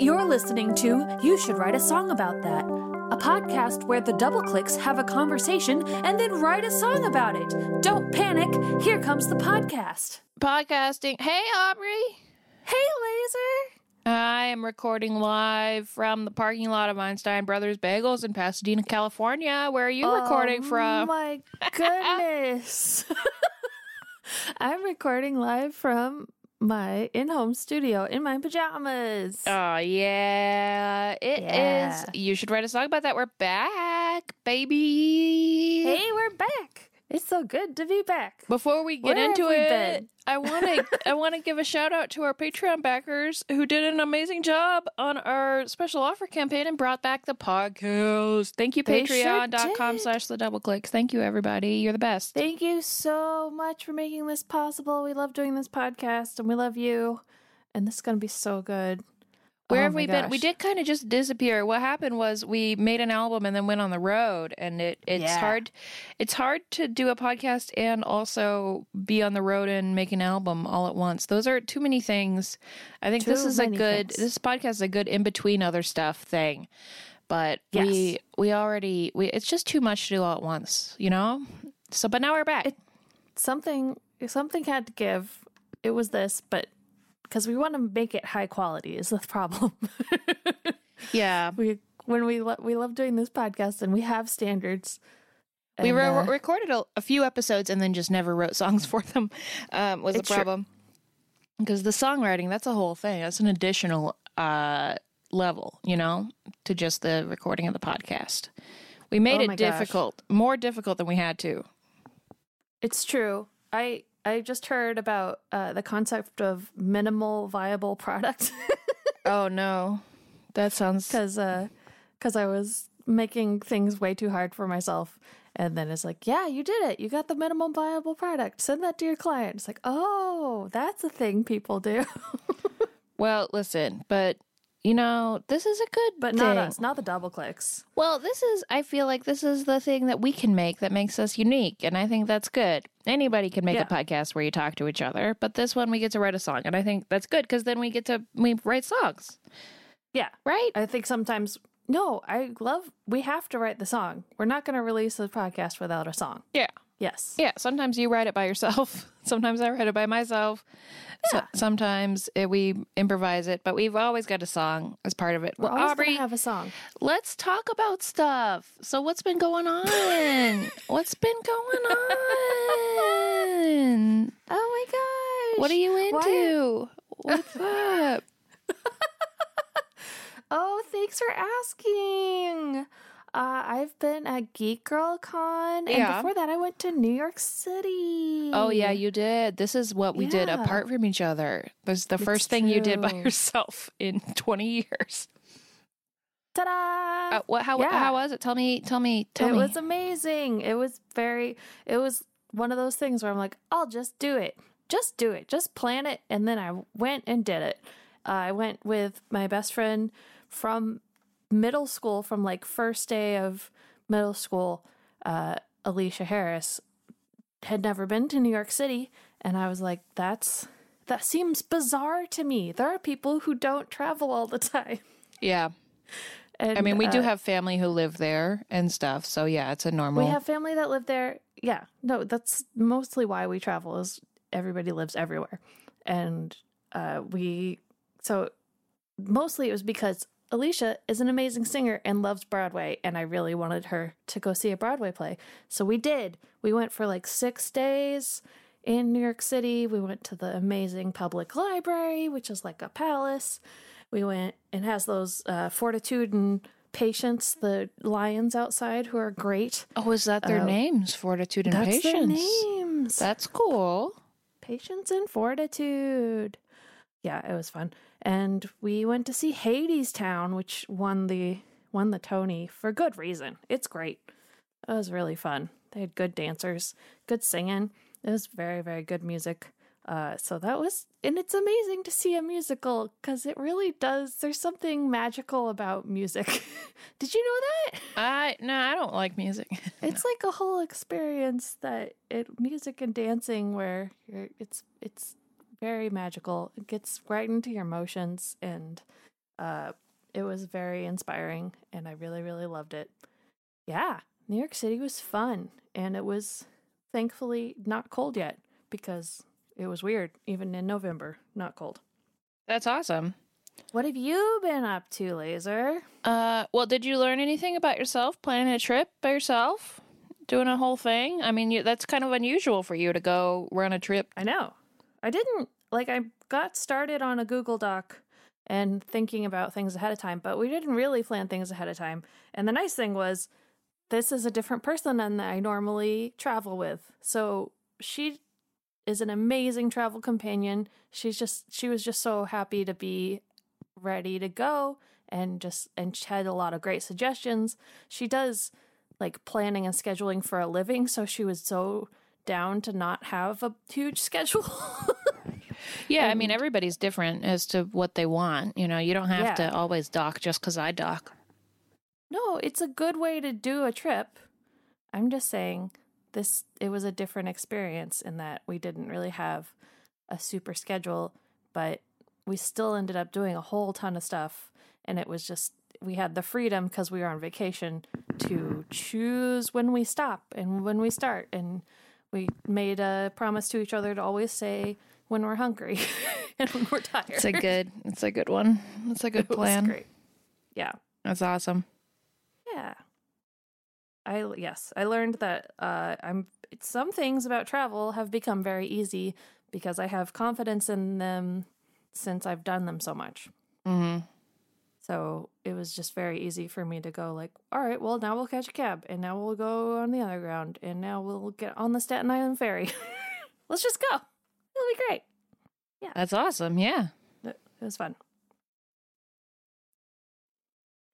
You're listening to You Should Write a Song About That, a podcast where the Doubleclicks have a conversation and then write a song about it. Don't panic, here comes the podcast. Podcasting. Hey, Aubrey. Hey, Laser. I am recording live from the parking lot of Einstein Brothers Bagels in Pasadena, California. Where are you recording from? Oh from? my goodness. I'm recording live from my in home studio in my pajamas. Oh, yeah. it is. Yeah. You should write a song about that. We're back, baby. hey, we're back. It's so good to be back. Before we get Where into we it, been? I want to I want to give a shout out to our Patreon backers who did an amazing job on our special offer campaign and brought back the podcast. Thank you, They sure patreon.com did. slash the Doubleclicks. Thank you, everybody. You're the best. Thank you so much for making this possible. We love doing this podcast and we love you. And this is going to be so good. Where Oh have we been? We did kind of just disappear. What happened was we made an album and then went on the road, and it it's Yeah. hard. It's hard to do a podcast and also be on the road and make an album all at once. Those are too many things. I think this is a good. things. This podcast is a good in between other stuff thing. But we Yes. we already we it's just too much to do all at once, you know. So, but now we're back. Something something had to give. It was this, but because we want to make it high quality is the problem. yeah, we when we lo- we love doing this podcast and we have standards. we re- uh, recorded a, a few episodes and then just never wrote songs for them um, was the true. problem because the songwriting that's a whole thing that's an additional uh, level you know to just the recording of the podcast we made Oh it my gosh. difficult more difficult than we had to It's true. I I just heard about uh, the concept of minimal viable product. oh no that sounds because because I was making things way too hard for myself. And then it's like, yeah, you did it. You got the minimum viable product. Send that to your client. It's like, oh, that's a thing people do, well listen but you know this is a good but thing. not us, not the Doubleclicks. Well, this is, I feel like this is the thing that we can make that makes us unique. And I think that's good. Anybody can make Yeah. a podcast where you talk to each other, but this one we get to write a song. And I think that's good because then we get to, we write songs, Yeah, right? I think sometimes. No, I love. We have to write the song. We're not going to release a podcast without a song. Yeah. Yes. Yeah. Sometimes you write it by yourself. Sometimes I write it by myself. So, sometimes it, we improvise it, but we've always got a song as part of it. We're Well, Aubrey, have a song. let's talk about stuff. So, what's been going on? what's been going on? Oh my gosh! What are you into? What's up? Oh, thanks for asking. Uh, I've been at GeekGirlCon, and before that, I went to New York City. Oh yeah, you did. This is what we did apart from each other. This is the first thing you did by yourself in 20 years. Ta-da! Uh, what how Yeah. how was it? Tell me tell me tell it me. was amazing. It was very. It was one of those things where I'm like, I'll just do it. Just do it. Just plan it, and then I went and did it. Uh, I went with my best friend from middle school, from like first day of middle school. Uh, Alicia Harris had never been to New York City, and I was like, that's that seems bizarre to me. There are people who don't travel all the time. yeah. And, I mean, we do uh, have family who live there and stuff. So yeah, it's a normal. We have family that live there. Yeah. No, that's mostly why we travel is everybody lives everywhere. And uh we so mostly it was because Alicia is an amazing singer and loves Broadway and I really wanted her to go see a Broadway play. So we did. We went for like 6 days in New York City. We went to the amazing public library, which is like a palace. We went and has those uh, fortitude and patience, the lions outside who are great. oh, is that their uh, names? Fortitude and That's their patience. names. That's cool. Patience and fortitude. Yeah, it was fun. And we went to see Hadestown, which won the won the Tony for good reason. It's great. It was really fun. They had good dancers, good singing. It was very, very good music. Uh, so that was, and it's amazing to see a musical because it really does. There's something magical about music. Did you know that? I no, I don't like music. It's like a whole experience that it music and dancing where you're, it's it's very magical. It gets right into your emotions and Uh, it was very inspiring, and I really, really loved it. Yeah, New York City was fun, and it was thankfully not cold yet because it was weird, even in November, not cold. That's awesome. What have you been up to, Laser? Uh, well, did you learn anything about yourself planning a trip by yourself? Doing a whole thing? I mean, you, that's kind of unusual for you to go run a trip. I know. I didn't, like, I got started on a Google Doc and thinking about things ahead of time, but we didn't really plan things ahead of time. And the nice thing was, this is a different person than I normally travel with. So she is an amazing travel companion. She's just, she was just so happy to be ready to go and just and she had a lot of great suggestions. She does like planning and scheduling for a living, so she was so down to not have a huge schedule. yeah, I mean everybody's different as to what they want. You know, you don't have Yeah. to always dock just because I dock. no, it's a good way to do a trip. I'm just saying this it was a different experience in that we didn't really have a super schedule, but we still ended up doing a whole ton of stuff and it was just we had the freedom because we were on vacation to choose when we stop and when we start and we made a promise to each other to always say when we're hungry and when we're tired. It's a good. It's a good one. It's a good It plan. great. Yeah. That's awesome. Yeah. I yes, I learned that uh I'm some things about travel have become very easy because I have confidence in them since I've done them so much. hmm So it was just very easy for me to go like, all right, well now we'll catch a cab and now we'll go on the underground and now we'll get on the Staten Island ferry. Let's just go. It'll be great. Yeah, that's awesome. Yeah. It it was fun.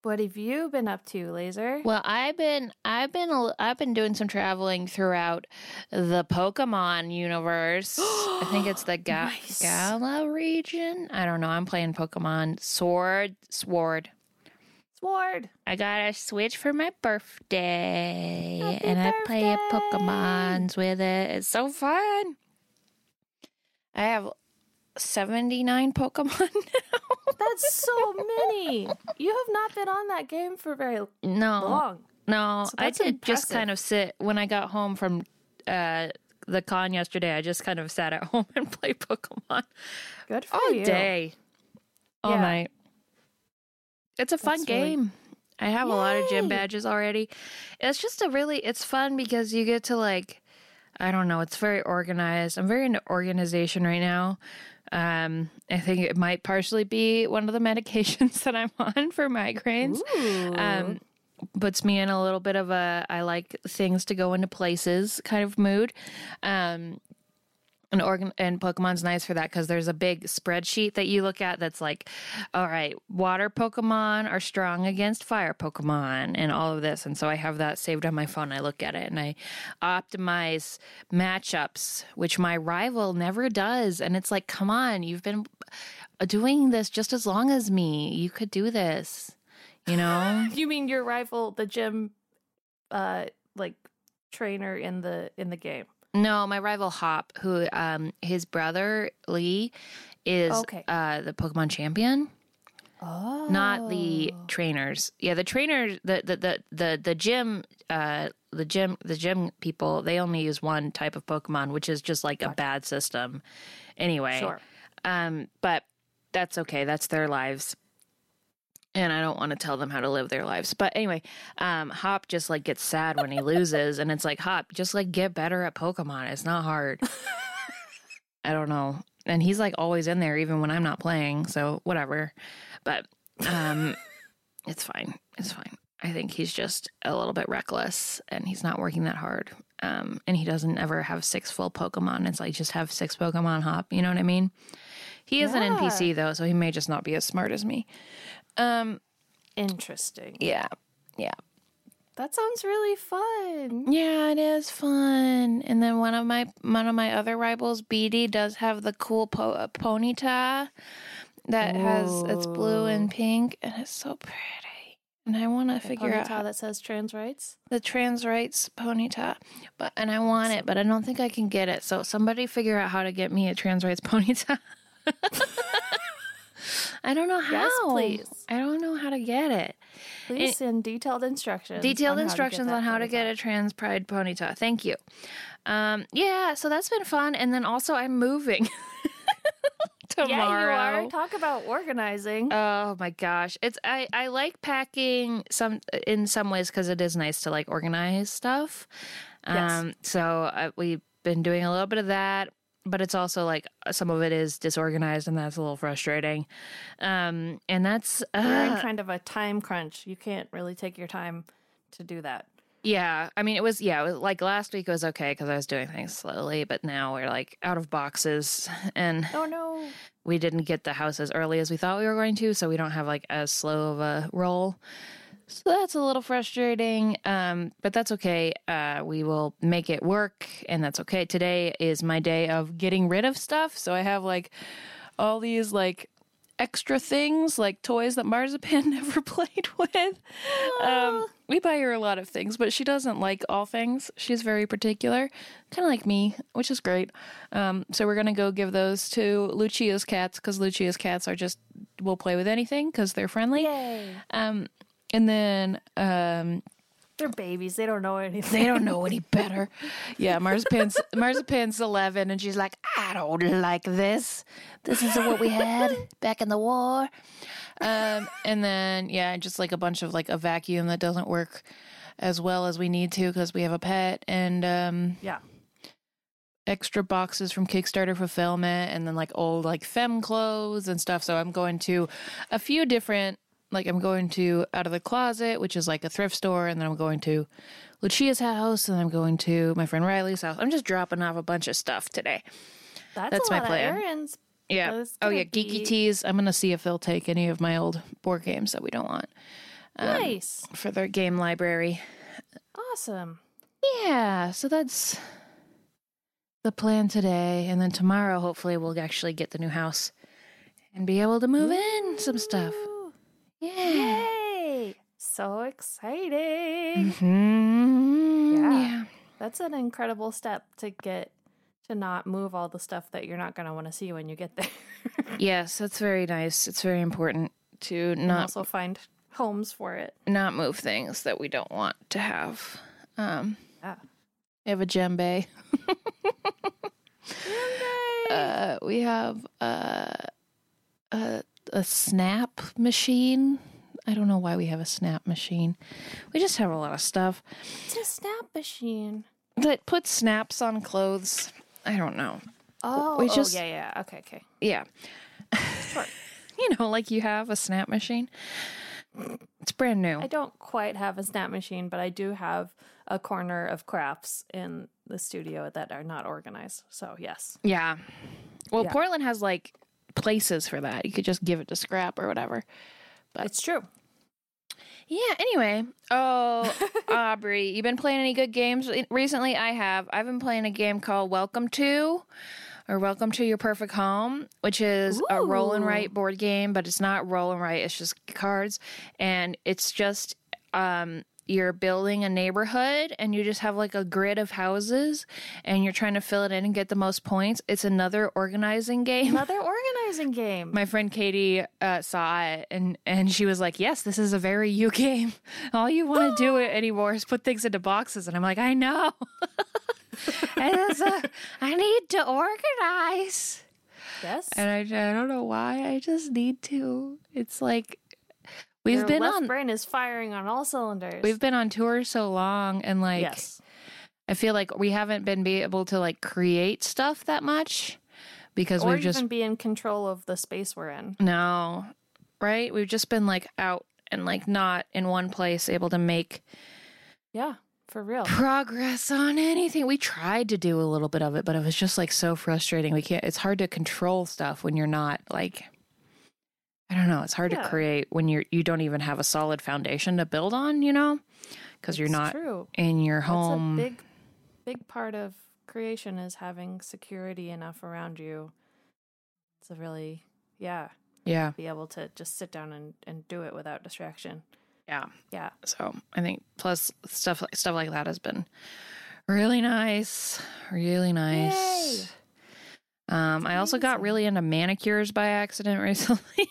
What have you been up to, Laser? Well, I've been I've been I've been doing some traveling throughout the Pokemon universe. I think it's the Ga- Nice. Galar region. I don't know. I'm playing Pokemon Sword Sword. Sword. I got a Switch for my birthday, Happy and I play birthday! Pokemons with it. It's so fun. I have 79 Pokemon now. That's so many. You have not been on that game for very no, long. no, So I did just kind of sit when I got home from uh, the con yesterday. I just kind of sat at home and played Pokemon Good for all you. day, all Yeah. night. It's a fun That's really- game. I have a lot of gym badges already. It's just a really it's fun because you get to like I don't know, it's very organized. I'm very into organization right now. Um, I think it might partially be one of the medications that I'm on for migraines. Um, puts me in a little bit of a I like things to go into places kind of mood. Um, and organ and Pokemon's nice for that because there's a big spreadsheet that you look at that's like, all right, water Pokemon are strong against fire Pokemon and all of this. And so I have that saved on my phone. I look at it and I optimize matchups, which my rival never does. And it's like, come on, you've been doing this just as long as me. You could do this, you know? you mean your rival, the gym, uh, like trainer in the in the game? No, my rival Hop, who um his brother Lee is Okay. uh the Pokemon champion, Oh, not the trainers. Yeah, the trainers the the the the, the gym uh the gym the gym people, they only use one type of Pokemon, which is just like a bad system. Anyway. Sure. Um but that's okay. That's their lives. And I don't want to tell them how to live their lives. But anyway, um, Hop just like gets sad when he loses, and it's like Hop, just like get better at Pokemon. It's not hard. I don't know. And he's like always in there, even when I'm not playing. So whatever. But um, it's fine. It's fine. I think he's just a little bit reckless, and he's not working that hard. Um, and he doesn't ever have six full Pokemon. It's like just have six Pokemon Hop. You know what I mean? He is an NPC though, so he may just not be as smart as me. Um, Interesting. yeah, yeah, That sounds really fun. yeah. It is fun. And then one of my one of my other rivals, Bede, does have the cool po- uh, ponyta that has it's blue and pink, and it's so pretty. And I want to figure out how that says trans rights. the trans rights ponyta, but and I want it, but I don't think I can get it. So somebody figure out how to get me a trans rights ponyta. I don't know how. Yes, please. I don't know how to get it. Please send detailed instructions. Detailed on how to get instructions on how to get a trans pride ponytail. Thank you. Um, yeah, so that's been fun. And then also, I'm moving tomorrow. Yeah, you are. Talk about organizing. Oh my gosh. It's I I like packing some in some ways cuz it is nice to like organize stuff. Yes. Um so uh, we've been doing a little bit of that, but it's also like some of it is disorganized and that's a little frustrating. Um and that's You're in uh, kind of a time crunch. You can't really take your time to do that. yeah, I mean it was yeah, it was, like last week was okay cuz I was doing things slowly, but now we're like out of boxes and Oh no. we didn't get the house as early as we thought we were going to, so we don't have like as slow of a roll. So that's a little frustrating, um, but that's okay. Uh, we will make it work, and that's okay. Today is my day of getting rid of stuff, so I have like all these like extra things, like toys that Marzipan never played with. Um, we buy her a lot of things, but she doesn't like all things. She's very particular, kind of like me, which is great. Um, so we're gonna go give those to Lucia's cats because Lucia's cats are just will play with anything because they're friendly. Yay. Um, and then um, They're babies. They don't know anything. they don't know any better. Yeah, Marzipan's Marzipan's eleven, and she's like, I don't like this. This is what we had back in the war. Um, and then yeah, just like a bunch of like a vacuum that doesn't work as well as we need to because we have a pet, and um, Yeah. extra boxes from Kickstarter fulfillment and then like old like fem clothes and stuff. So I'm going to a few different like I'm going to out of the closet, which is like a thrift store, and then I'm going to Lucia's house, and I'm going to my friend Riley's house. I'm just dropping off a bunch of stuff today. That's, That's a my lot plan. Of errands. Yeah. Oh yeah, Geeky be- Tees. I'm gonna see if they'll take any of my old board games that we don't want um, nice. for their game library. Awesome. Yeah, so that's the plan today. And then tomorrow, hopefully, we'll actually get the new house and be able to move in some stuff. Yeah. Yay. So exciting. hmm Yeah. yeah. That's an incredible step to get to not move all the stuff that you're not going to want to see when you get there. Yes, that's very nice. It's very important to and not also find homes for it. not move things that we don't want to have. Um, Yeah. we have a djembe. Uh, we have uh, a a snap machine. I don't know why we have a snap machine. We just have a lot of stuff It's a snap machine. that puts snaps on clothes. I don't know. Oh, we oh, just- yeah, yeah. Okay, okay. Yeah. Sure. You know, like you have a snap machine. It's brand new. I don't quite have a snap machine, but I do have a corner of crafts in the studio that are not organized. So, yes. Yeah. Well, Yeah. Portland has like places for that. You could just give it to scrap or whatever. But- It's true. Yeah, anyway. Oh, Aubrey, you been playing any good games recently? I have. I've been playing a game called Welcome to or Welcome to Your Perfect Home, which is a roll and write board game, but it's not roll and write, it's just cards and it's just um you're building a neighborhood and you just have like a grid of houses and you're trying to fill it in and get the most points. It's another organizing game. Another organizing game. My friend Katie uh, saw it and, and she was like, Yes, this is a very you game. All you want to do it anymore is put things into boxes. And I'm like, I know. and it's a, I need to organize. yes. And I, I don't know why. I just need to. It's like we've Your been left on brain is firing on all cylinders. we've been on tour so long and like yes. I feel like we haven't been be able to like create stuff that much because Or we've just be in control of the space we're in. No, right? We've just been like out and like not in one place able to make Yeah, for real. progress on anything. We tried to do a little bit of it, but it was just like so frustrating. We can't, it's hard to control stuff when you're not like, I don't know. It's hard Yeah. to create when you're, you don't even have a solid foundation to build on, you know? Because you're not true. in your home. That's a big, big part of creation is having security enough around you to really, yeah, yeah. be able to just sit down and, and do it without distraction. Yeah. Yeah. So I think plus stuff like stuff like that has been really nice, really nice. Um, I also got really into manicures by accident recently.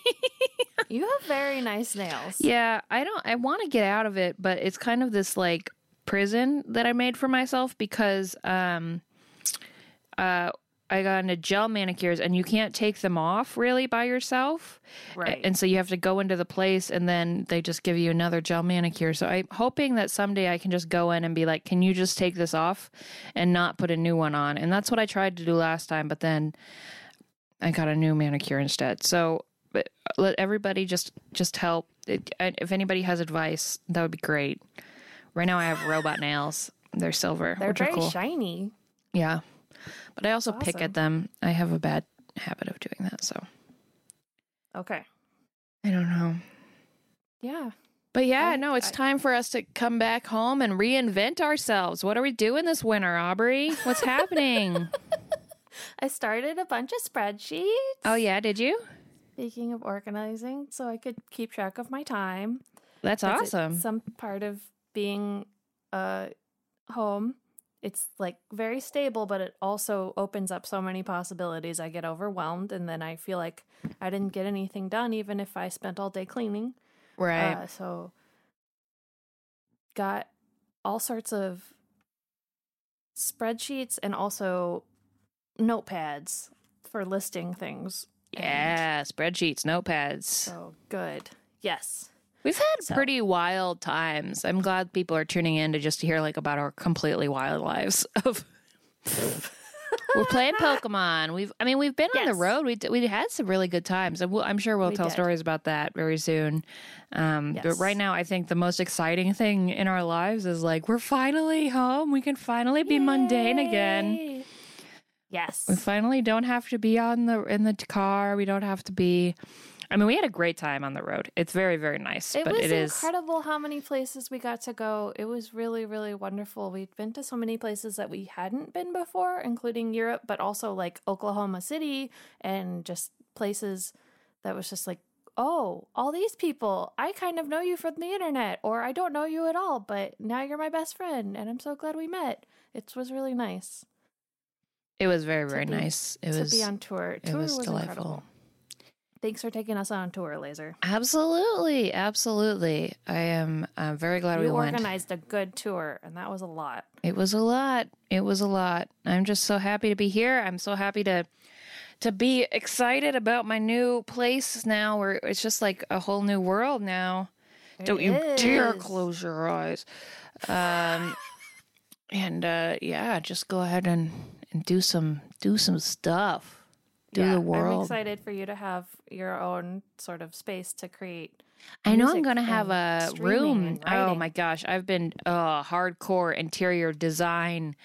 You have very nice nails. Yeah, I don't. I want to get out of it, but it's kind of this like prison that I made for myself because um, uh, I got into gel manicures and you can't take them off really by yourself. Right. And so you have to go into the place and then they just give you another gel manicure. So I'm hoping that someday I can just go in and be like, can you just take this off and not put a new one on? And that's what I tried to do last time, but then I got a new manicure instead. So but uh, let everybody just just help. It, if anybody has advice, that would be great. Right now I have robot nails. They're silver, They're very cool. shiny. Yeah. But I also pick at them. I have a bad habit of doing that, so Okay. I don't know. Yeah. But yeah, I- no, it's I- time for us to come back home and reinvent ourselves. What are we doing this winter, Aubrey? What's happening? I started a bunch of spreadsheets. oh yeah, did you? Speaking of organizing, so I could keep track of my time. That's That's it. awesome. Some part of being uh home. It's like very stable, but it also opens up so many possibilities. I get overwhelmed and then I feel like I didn't get anything done even if I spent all day cleaning. Right. Uh, so got all sorts of spreadsheets and also notepads for listing things. And yeah, spreadsheets, notepads. So good. Yes. We've had So- pretty wild times. I'm glad people are tuning in to just hear like about our completely wild lives of We're playing Pokemon. We've, I mean, we've been on the road. We d- we had some really good times, and we'll, I'm sure we'll We tell did. stories about that very soon. Um, But right now, I think the most exciting thing in our lives is like we're finally home. We can finally be mundane again. Yes. We finally don't have to be on the in the car. We don't have to be. I mean, we had a great time on the road. It's very very nice, It but was it is incredible how many places we got to go. It was really, really wonderful. We'd been to so many places that we hadn't been before, including Europe, but also like Oklahoma City and just places that was just like, oh, all these people, I kind of know you from the internet, or I don't know you at all, but now you're my best friend, and I'm so glad we met. It was really nice it was very very be- nice. It to was be on tour. it was was, delightful. incredible. Thanks for taking us on tour, Laser. absolutely absolutely. I am uh, very glad we You went. organized a good tour, and that was a lot. It was a lot. It was a lot. I'm just so happy to be here. I'm so happy to to be excited about my new place now where it's just like a whole new world now. Don't you dare close your eyes. Um and uh yeah, just go ahead and, and do some do some stuff. Do Yeah, the I'm excited for you to have your own sort of space to create. I know I'm going to have a room. Oh my gosh, I've been uh, hardcore interior design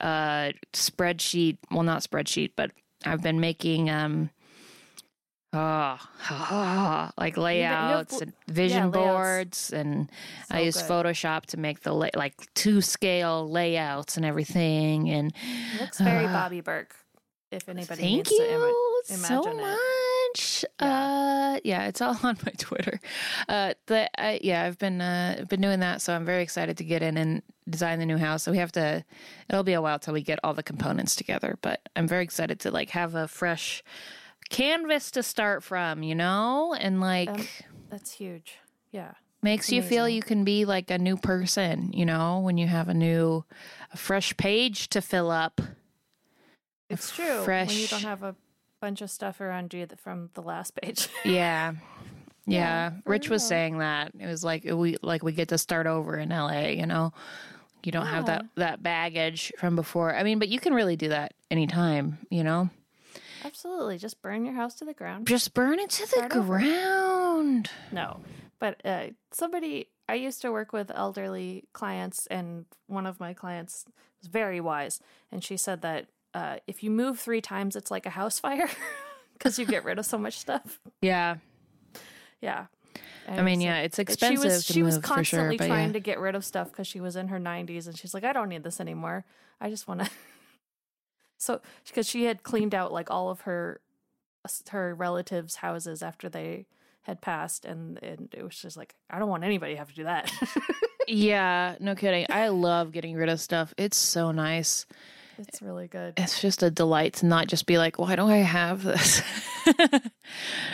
uh, spreadsheet. Well, not spreadsheet, but I've been making um, oh, like layouts bl- and vision layouts. boards, and I use good. Photoshop to make the la- like two scale layouts and everything. And It looks very Uh, Bobby Berk. If anybody Thank needs to you so imagine it. much. Yeah. Uh, yeah, it's all on my Twitter. Uh, the I, yeah, I've been uh, been doing that, so I'm very excited to get in and design the new house. So we have to. It'll be a while till we get all the components together, but I'm very excited to like have a fresh canvas to start from, you know, and like Um, That's huge. Yeah. makes you feel you can be like a new person, you know, when you have a new, a fresh page to fill up. It's true. Fresh. When you don't have a bunch of stuff around you that from the last page. Yeah. Yeah. Yeah, Rich was saying that. It was like we like we get to start over in LA, you know. You don't have that that baggage from before. I mean, but you can really do that anytime, you know. Absolutely. Just burn your house to the ground. Just burn it to the Start over. ground. No, but uh, somebody I used to work with elderly clients, and one of my clients was very wise, and she said that uh, if you move three times, it's like a house fire because you get rid of so much stuff. Yeah. Yeah, I mean, yeah, it's She expensive was she was for sure, constantly but trying yeah. to get rid of stuff because she was in her 90s, and she's like, I don't need this anymore. I just want to. so because she had cleaned out like all of her her relatives' houses after they had passed, and and it was just like I don't want anybody to have to do that. Yeah, no kidding. I love getting rid of stuff. It's so nice. It's really good. It's just a delight to not just be like, why don't I have this?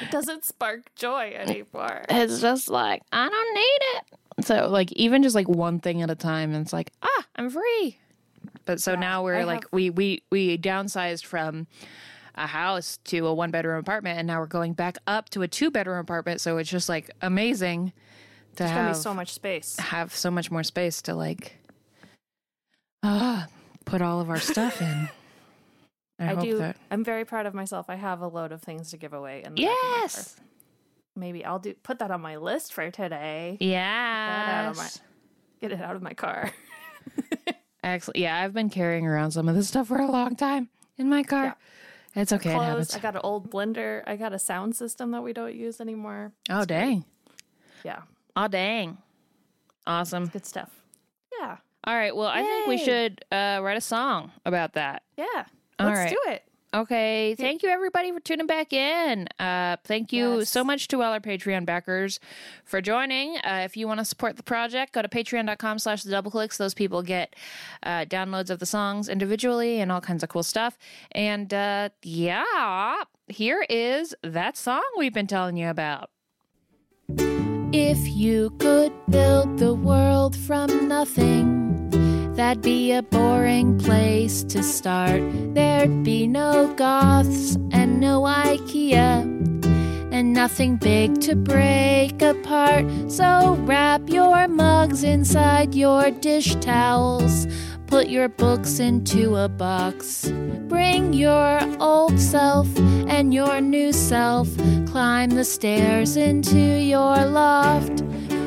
It doesn't spark joy anymore. it's just like, I don't need it. So, like, even just like one thing at a time, and it's like, ah, I'm free. But so now we're I like, have- we, we, we downsized from a house to a one bedroom apartment, and now we're going back up to a two bedroom apartment. So it's just like amazing to There's have be so much space. have so much more space to like uh, put all of our stuff in. I, I, do. that I'm very proud of myself. I have a load of things to give away. In the back of my car. yes, Maybe I'll do put that on my list for today. yeah, out of my- Get it out of my car. excellent. Yeah, I've been carrying around some of this stuff for a long time in my car. It's okay. It Clothes. happens. I got an old blender. I got a sound system that we don't use anymore. Oh dang! Yeah, Oh dang! Awesome. good stuff. Yeah, All right. Well, I think we should uh, write a song about that. yeah. All Let's right. do it. Okay. Thank you everybody for tuning back in. Uh, thank you Yes. so much to all our Patreon backers for joining. Uh, if you want to support the project, go to patreon.com slash the Doubleclicks. Those people get uh, downloads of the songs individually and all kinds of cool stuff. And uh, yeah, here is that song we've been telling you about. If you could build the world from nothing, that'd be a boring place to start. There'd be no Goths and no IKEA, and nothing big to break apart. So wrap your mugs inside your dish towels. Put your books into a box. Bring your old self and your new self. Climb the stairs into your loft.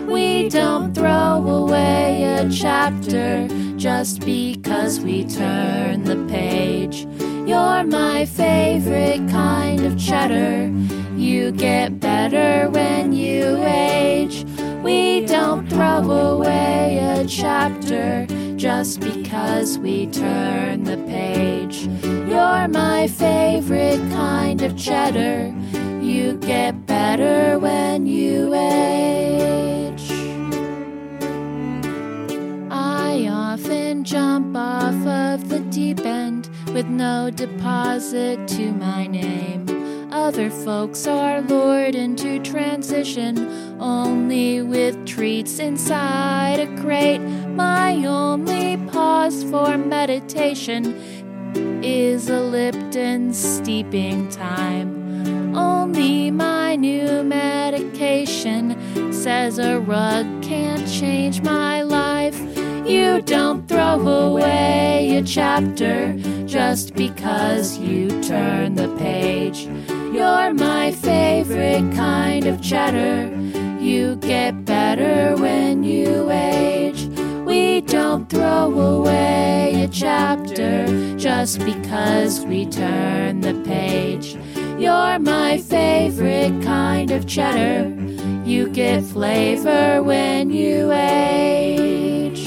We don't throw away a chapter just because we turn the page. You're my favorite kind of cheddar. You get better when you age. We don't throw away a chapter just because we turn the page. You're my favorite kind of cheddar. You get better when you age. Often jump off of the deep end with no deposit to my name. Other folks are lured into transition only with treats inside a crate. My only pause for meditation is a Lipton steeping time. Only my new medication says a rug can't change my life. You don't throw away a chapter just because you turn the page. You're my favorite kind of cheddar. You get better when you age. We don't throw away a chapter just because we turn the page. You're my favorite kind of cheddar. You get flavor when you age.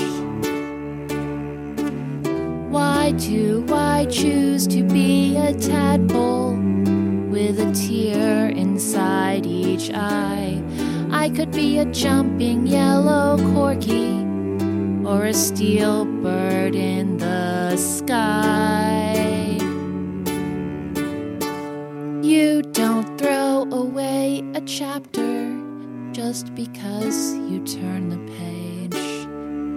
Why do I choose to be a tadpole with a tear inside each eye? I could be a jumping yellow corky or a steel bird in the sky. You don't throw away a chapter just because you turn the page.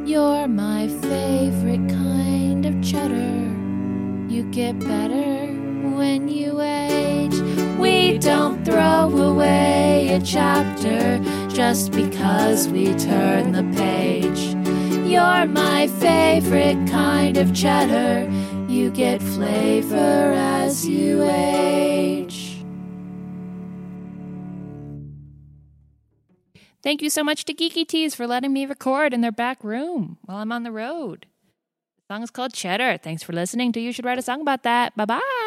You're my favorite kind of cheddar. You get better when you age. We don't throw away a chapter just because we turn the page. You're my favorite kind of cheddar. You get flavor as you age. Thank you so much to Geeky Tees for letting me record in their back room while I'm on the road. The song is called Cheddar. Thanks for listening to You Should Write a Song About That. Bye bye.